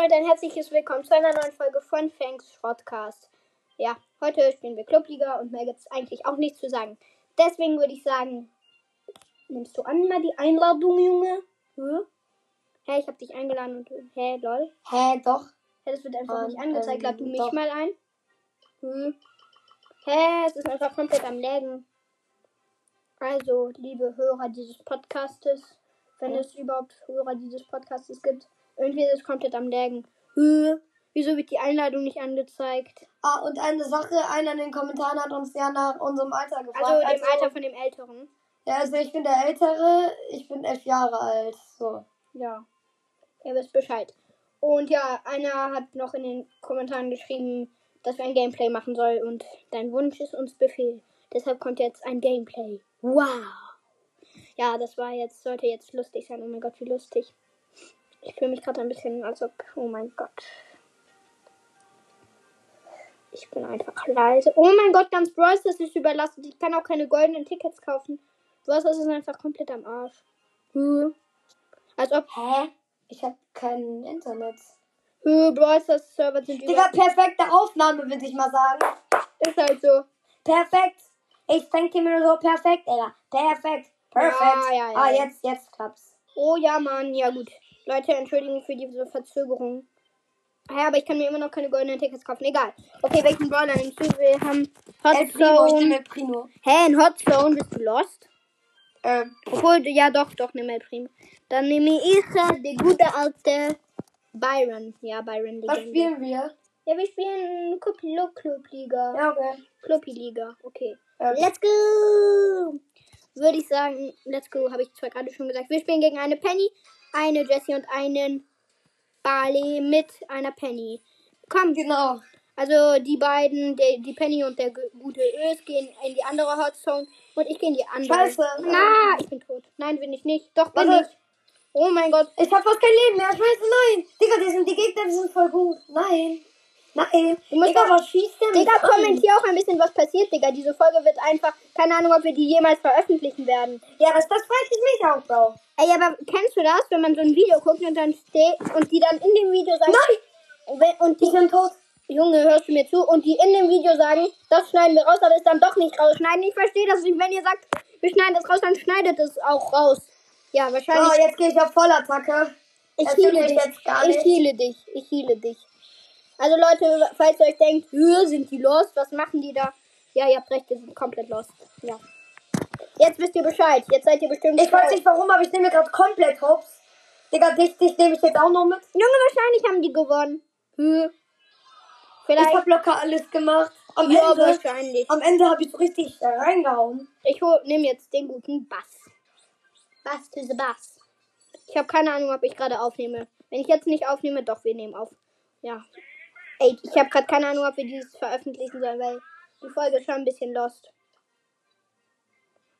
damit ein herzliches Willkommen zu einer neuen Folge von Fangs Podcast. Ja, heute spielen wir Clubliga und mehr gibt es eigentlich auch nichts zu sagen. Deswegen würde ich sagen, nimmst du an mal die Einladung, Junge? Hä? Hä, ich habe dich eingeladen und du, hä, lol. Hä, doch. Hä, das wird einfach Ähm, nicht angezeigt. Lad du ähm, mich doch. mal ein? Hm. Hä, es ist einfach komplett am Lägen. Also, liebe Hörer dieses Podcastes, wenn Ja. es überhaupt Hörer dieses Podcastes gibt, irgendwie ist es komplett am Lägen. Wieso wird die Einladung nicht angezeigt? Ah, und eine Sache, einer in den Kommentaren hat uns ja nach unserem Alter gefragt. Also dem Alter von dem Älteren. Ja, also ich bin der Ältere, ich bin elf Jahre alt. So. Ja. Ihr wisst Bescheid. Und ja, einer hat noch in den Kommentaren geschrieben, dass wir ein Gameplay machen sollen und dein Wunsch ist uns Befehl. Deshalb kommt jetzt ein Gameplay. Wow. Ja, das war jetzt, sollte jetzt lustig sein. Oh mein Gott, wie lustig. Ich fühle mich gerade ein bisschen, als ob, oh mein Gott. Ich bin einfach leise. Oh mein Gott, ganz das ist überlastet. Ich kann auch keine goldenen Tickets kaufen. Das ist einfach komplett am Arsch. Hm. Als ob Hä? Ich hab kein Internet. Brawl Stars Server sind Digga, perfekte Aufnahme, würde ich mal sagen. Ist halt so. Perfekt. Ich denke mir nur so perfekt, Digga. Perfekt. Perfekt. Ja, ja, ja, ah, jetzt, jetzt klappt's. Oh ja, Mann. Ja, gut. Leute, entschuldigen für diese Verzögerung. Ja, aber ich kann mir immer noch keine goldenen Tickets kaufen. Egal. Okay, welchen Brawler nimmst du? Wir haben Hot El Primo, ich Zone. nehme El Primo. Hä, in Hot Zone bist du lost? Ähm, Obwohl, ja doch, doch, nimm El Primo. Dann nehme ich der gute alte Byron. Ja, Byron. was spielen wir? Ja, wir spielen Club, Club Liga. Ja, okay. Clubby Liga. Okay. Ähm, Let's go! Würde ich sagen, let's go, habe ich zwar gerade schon gesagt. Wir spielen gegen eine Penny, eine Jessie und einen Barley mit einer Penny. Komm, genau. also die beiden, der, die Penny und der gute Ös gehen in die andere Hotzone und ich gehe in die andere. Scheiße. Na, ich bin tot. Nein, bin ich nicht. Doch, bin Warte. ich. Oh mein Gott. Ich hab fast kein Leben mehr. Scheiße, nein. Digga, die, sind, die Gegner die sind voll gut. Nein. Nein. Du musst Digga, doch- was schießt mich Digga, kommentier auch ein bisschen, was passiert, Digga. Diese Folge wird einfach, keine Ahnung, ob wir die jemals veröffentlichen werden. Ja, das, das ich mich auch, Bro. Ey, aber kennst du das, wenn man so ein Video guckt und dann steht und die dann in dem Video sagen, Nein. und Die die, sind tot. Junge, hörst du mir zu, und die in dem Video sagen, das schneiden wir raus, aber es dann doch nicht rausschneiden. Ich verstehe das nicht. Wenn ihr sagt, wir schneiden das raus, dann schneidet es auch raus. Ja, So, wahrscheinlich. jetzt gehe ich auf Vollattacke. ich ich dich. jetzt gar Ich nicht. heale dich. Ich heale dich. Also Leute, falls ihr euch denkt, "Hö, sind die lost? Was machen die da? Ja, ihr habt recht, die sind komplett lost. Ja. Jetzt wisst ihr Bescheid. Jetzt seid ihr bestimmt. Ich weiß nicht warum, aber ich nehme gerade komplett hops. Digga, dich, dich nehme ich jetzt auch noch mit. Junge, wahrscheinlich haben die gewonnen. Hm. Ich Vielleicht. habe locker alles gemacht. Am ja, Ende, wahrscheinlich. am Ende habe ich so richtig äh, reingehauen. Ich nehme jetzt den guten Bass. Bass to the Bass. Ich habe keine Ahnung, ob ich gerade aufnehme. Wenn ich jetzt nicht aufnehme, doch, wir nehmen auf. Ja. Ey, ich habe gerade keine Ahnung, ob wir dieses veröffentlichen sollen, weil die Folge ist schon ein bisschen lost.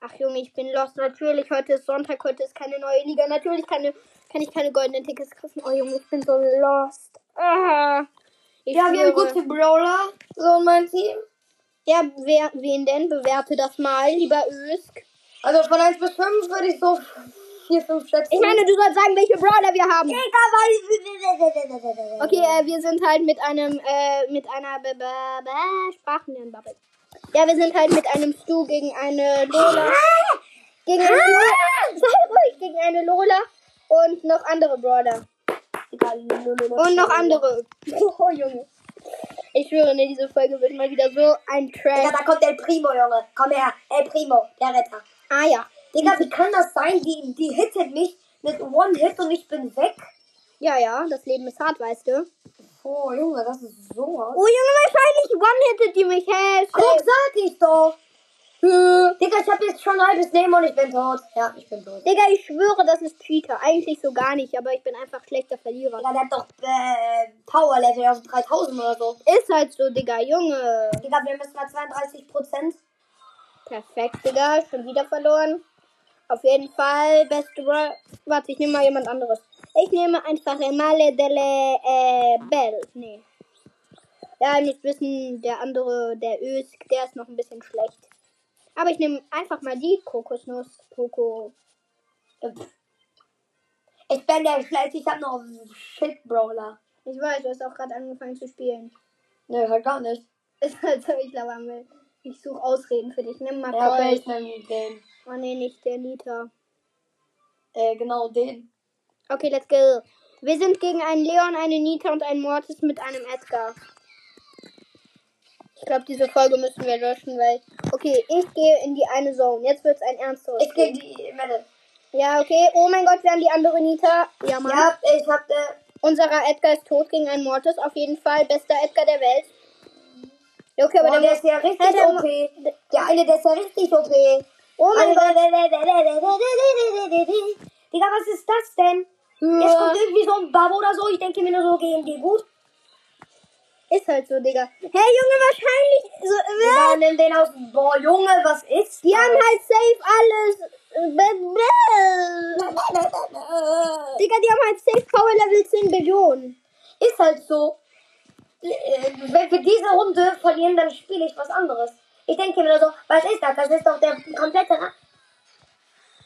Ach Junge, ich bin lost. Natürlich, heute ist Sonntag, heute ist keine neue Liga. Natürlich keine, kann ich keine goldenen Tickets kaufen. Oh Junge, ich bin so lost. Ah. Ich Ja, wir haben gute Brawler. So in meinem Team. Ja, wer, wen denn? Bewerte das mal, lieber Ösk. Also von 1 bis 5 würde ich so 4, 5 schätzen. Ich meine, du sollst sagen, welche Brawler wir haben. Okay, äh, wir sind halt mit einem, äh, mit einer -B Sprachenlernbubble. Ja, wir sind halt mit einem Stu gegen eine Lola. Gegen eine Lola. Sei ruhig, gegen eine Lola und noch andere Brawler. Und noch andere. Oh, Junge. Ich schwöre, ne, diese Folge wird mal wieder so ein Digga, Trash. da kommt El Primo, Junge. Komm her. El Primo, der Retter. Ah ja. Digga, wie kann das sein? Die, die hittet mich mit One-Hit und ich bin weg. Ja, ja, das Leben ist hart, weißt du. Oh, Junge, das ist so was. Oh, Junge, wahrscheinlich one-hittet die mich. Hä, Guck, sag ich doch. Hm. Digga, ich hab jetzt schon ein halbes Leben und ich bin tot. Ja, ich bin tot. Digga, ich schwöre, das ist Cheater. Eigentlich so gar nicht, aber ich bin einfach schlechter Verlierer. Digga, der hat doch äh, Power Level auf 3000 oder so. Ist halt so, Digga, Junge. Digga, wir müssen mal 32 Prozent. Perfekt, Digga. Schon wieder verloren. Auf jeden Fall, beste Warte, ich nehme mal jemand anderes. Ich nehme einfach Male delle äh, Bell. Nee. Ja, ihr müsst wissen, der andere, der Ösk, der ist noch ein bisschen schlecht. Aber ich nehme einfach mal die Kokosnuss. Poco. Ich bin der schlecht, ich hab noch einen Shit Brawler. Ich weiß, du hast auch gerade angefangen zu spielen. Nö, halt gar nicht. Ist halt so, ich glaube, Amel. Ich suche Ausreden für dich. Nimm mal Ja, Colt. ich nehm den. Oh nee, nicht der Nita. Äh, genau den. Okay, let's go. Wir sind gegen einen Leon, eine Nita und einen Mortis mit einem Edgar. Ich glaube, diese Folge müssen wir löschen, weil. Okay, ich gehe in die eine Zone. Jetzt wird's ein ernsteres. Ich geh Spiel. die Melle. Ja, okay. Oh mein Gott, wir haben die andere Nita. Ja, Mann. Ja, ich hab äh, Unserer Edgar ist tot gegen einen Mortis. Auf jeden Fall. Bester Edgar der Welt. Ja, okay, aber Boah, der, der ist ja richtig der- OP. Der eine, der ist ja richtig OP. Oh mein Gott. Digga, was ist das denn? Jetzt kommt irgendwie so ein Babo oder so. Ich denke mir nur so, gehen die gut. Ist halt so, Digga. Hey, Junge, wahrscheinlich. So, Digga, nimm den aus. Boah, Junge, was ist die das? haben halt safe alles. Digga, die haben halt safe Power Level 10 Billionen. Ist halt so. Wenn wir diese Runde verlieren, dann spiele ich was anderes. Ich denke mir nur so, was ist das? Das ist doch der komplette...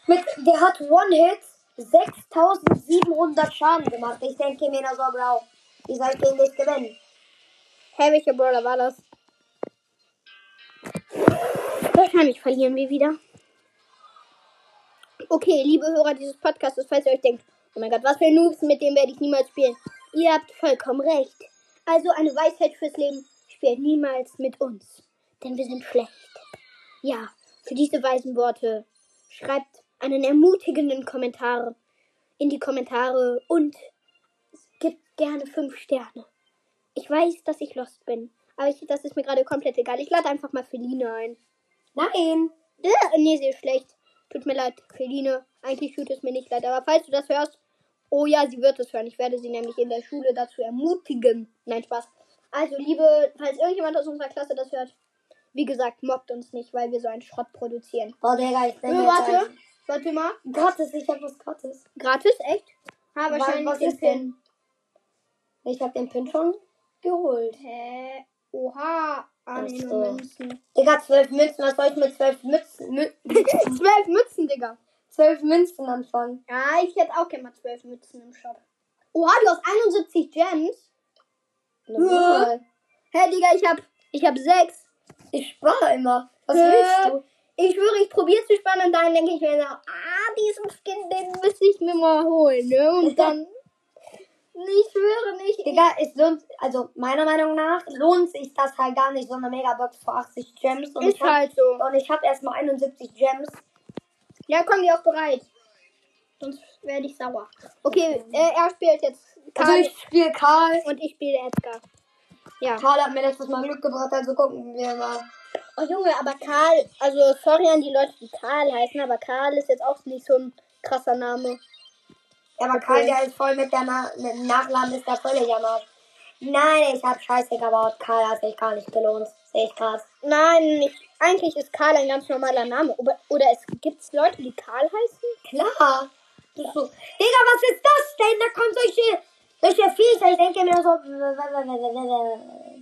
Mit, der hat One-Hit 6700 Schaden gemacht. Ich denke mir nur so, Bro, wie soll ich den nicht gewinnen? Hä, welcher Brawler war das? Wahrscheinlich verlieren wir wieder. Okay, liebe Hörer dieses Podcasts, falls ihr euch denkt, oh mein Gott, was für Noobs, mit dem werde ich niemals spielen. Ihr habt vollkommen recht. Also eine Weisheit fürs Leben, spielt niemals mit uns, denn wir sind schlecht. Ja, für diese weisen Worte schreibt einen ermutigenden Kommentar in die Kommentare und gebt gerne fünf Sterne. Ich weiß, dass ich lost bin. Aber ich, das ist mir gerade komplett egal. Ich lade einfach mal Feline ein. Nein. Äh, nee, sie ist schlecht. Tut mir leid, Feline. Eigentlich tut es mir nicht leid. Aber falls du das hörst, oh ja, sie wird es hören. Ich werde sie nämlich in der Schule dazu ermutigen. Nein, Spaß. Also, liebe, falls irgendjemand aus unserer Klasse das hört, wie gesagt, mobbt uns nicht, weil wir so einen Schrott produzieren. Boah, Digga, ich bin Äh, warte, warte mal. Gratis, ich hab was gratis. Gratis, echt? Ha, Was- wahrscheinlich was den Pin. Ich hab den Pin schon geholt. Hä? Oha. Ah, nee, so. Münzen. Digga, zwölf Münzen, was soll ich mit zwölf Münzen, Mü Zwölf Mützen, Digga. zwölf Münzen anfangen? Ja, ich hätte auch gerne mal zwölf Mützen im Shop. Oha, du hast 71 Gems. Hä, Digga, ich hab, ich hab sechs. Ich spare immer. Was willst du? Ich schwöre, ich probiere zu sparen und dann denke ich mir so, ah, diesen Skin, den müsste ich mir mal holen, ne? Und dann, ich schwöre nicht. Digga, es lohnt, also meiner Meinung nach lohnt sich das halt gar nicht, so eine Megabox für 80 Gems. Und Ist ich hab, halt so. und ich habe erstmal 71 Gems. Ja, komm, die auch bereit. Sonst werde ich sauer. Okay, äh, er spielt jetzt Karl Also ich spiele Karl. und ich spiele Edgar. Ja. Karl hat mir letztes Mal Glück gebracht, also gucken wir mal. Oh Junge, aber Karl, also sorry an die Leute, die Karl heißen, aber Karl ist jetzt auch nicht so ein krasser Name. Ja, aber Karl, der ist voll mit der Na mit dem Nachladen, ist der völlig am Arsch. Nein, ich hab Scheiße gebaut. Karl hat sich gar nicht gelohnt. Sehe ich krass. Nein, nicht. Eigentlich ist Karl ein ganz normaler Name. Oder, es gibt Leute, die Karl heißen? Klar. So. Digga, was ist das denn? Da kommen solche, solche Viecher. Ich denke mir so,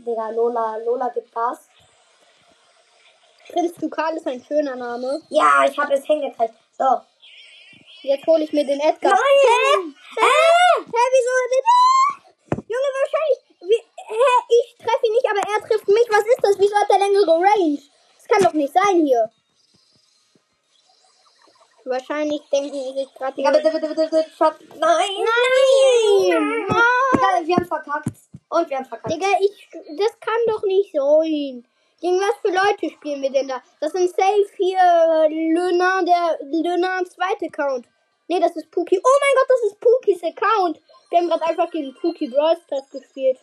Digga, Lola, Lola gibt Gas. Findest du Karl ist ein schöner Name? Ja, ich habe es hingekriegt. So. Jetzt hole ich mir den Edgar. Nein! Hä? Hä, wieso denn? Ah! Junge, wahrscheinlich. Wie, hä, ich treffe ihn nicht, aber er trifft mich. Was ist das? Wieso hat er längere Range? Das kann doch nicht sein hier. Wahrscheinlich denken die sich gerade. Digga, bitte, bitte, bitte, bitte, wir haben verkackt. Und wir haben verkackt. Digga, ich, das kann doch nicht sein. Gegen was für Leute spielen wir denn da? Das sind safe hier Löhner, der Löhner zweite Account. Nee, das ist Puki. Oh mein Gott, das ist Pukis Account. Wir haben gerade einfach gegen Puki Brawl Stars gespielt.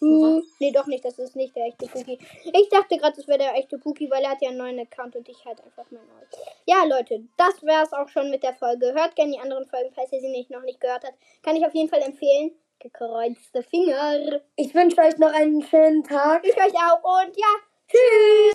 Hm. Nee, doch nicht, das ist nicht der echte Puki. Ich dachte gerade, das wäre der echte Puki, weil er hat ja einen neuen Account und ich halt einfach meinen alten. Ja, Leute, das wär's auch schon mit der Folge. Hört gerne die anderen Folgen, falls ihr sie nicht, noch nicht gehört habt. Kann ich auf jeden Fall empfehlen. Gekreuzte Finger. Ich wünsche euch noch einen schönen Tag. Ich euch auch und ja, tschüss.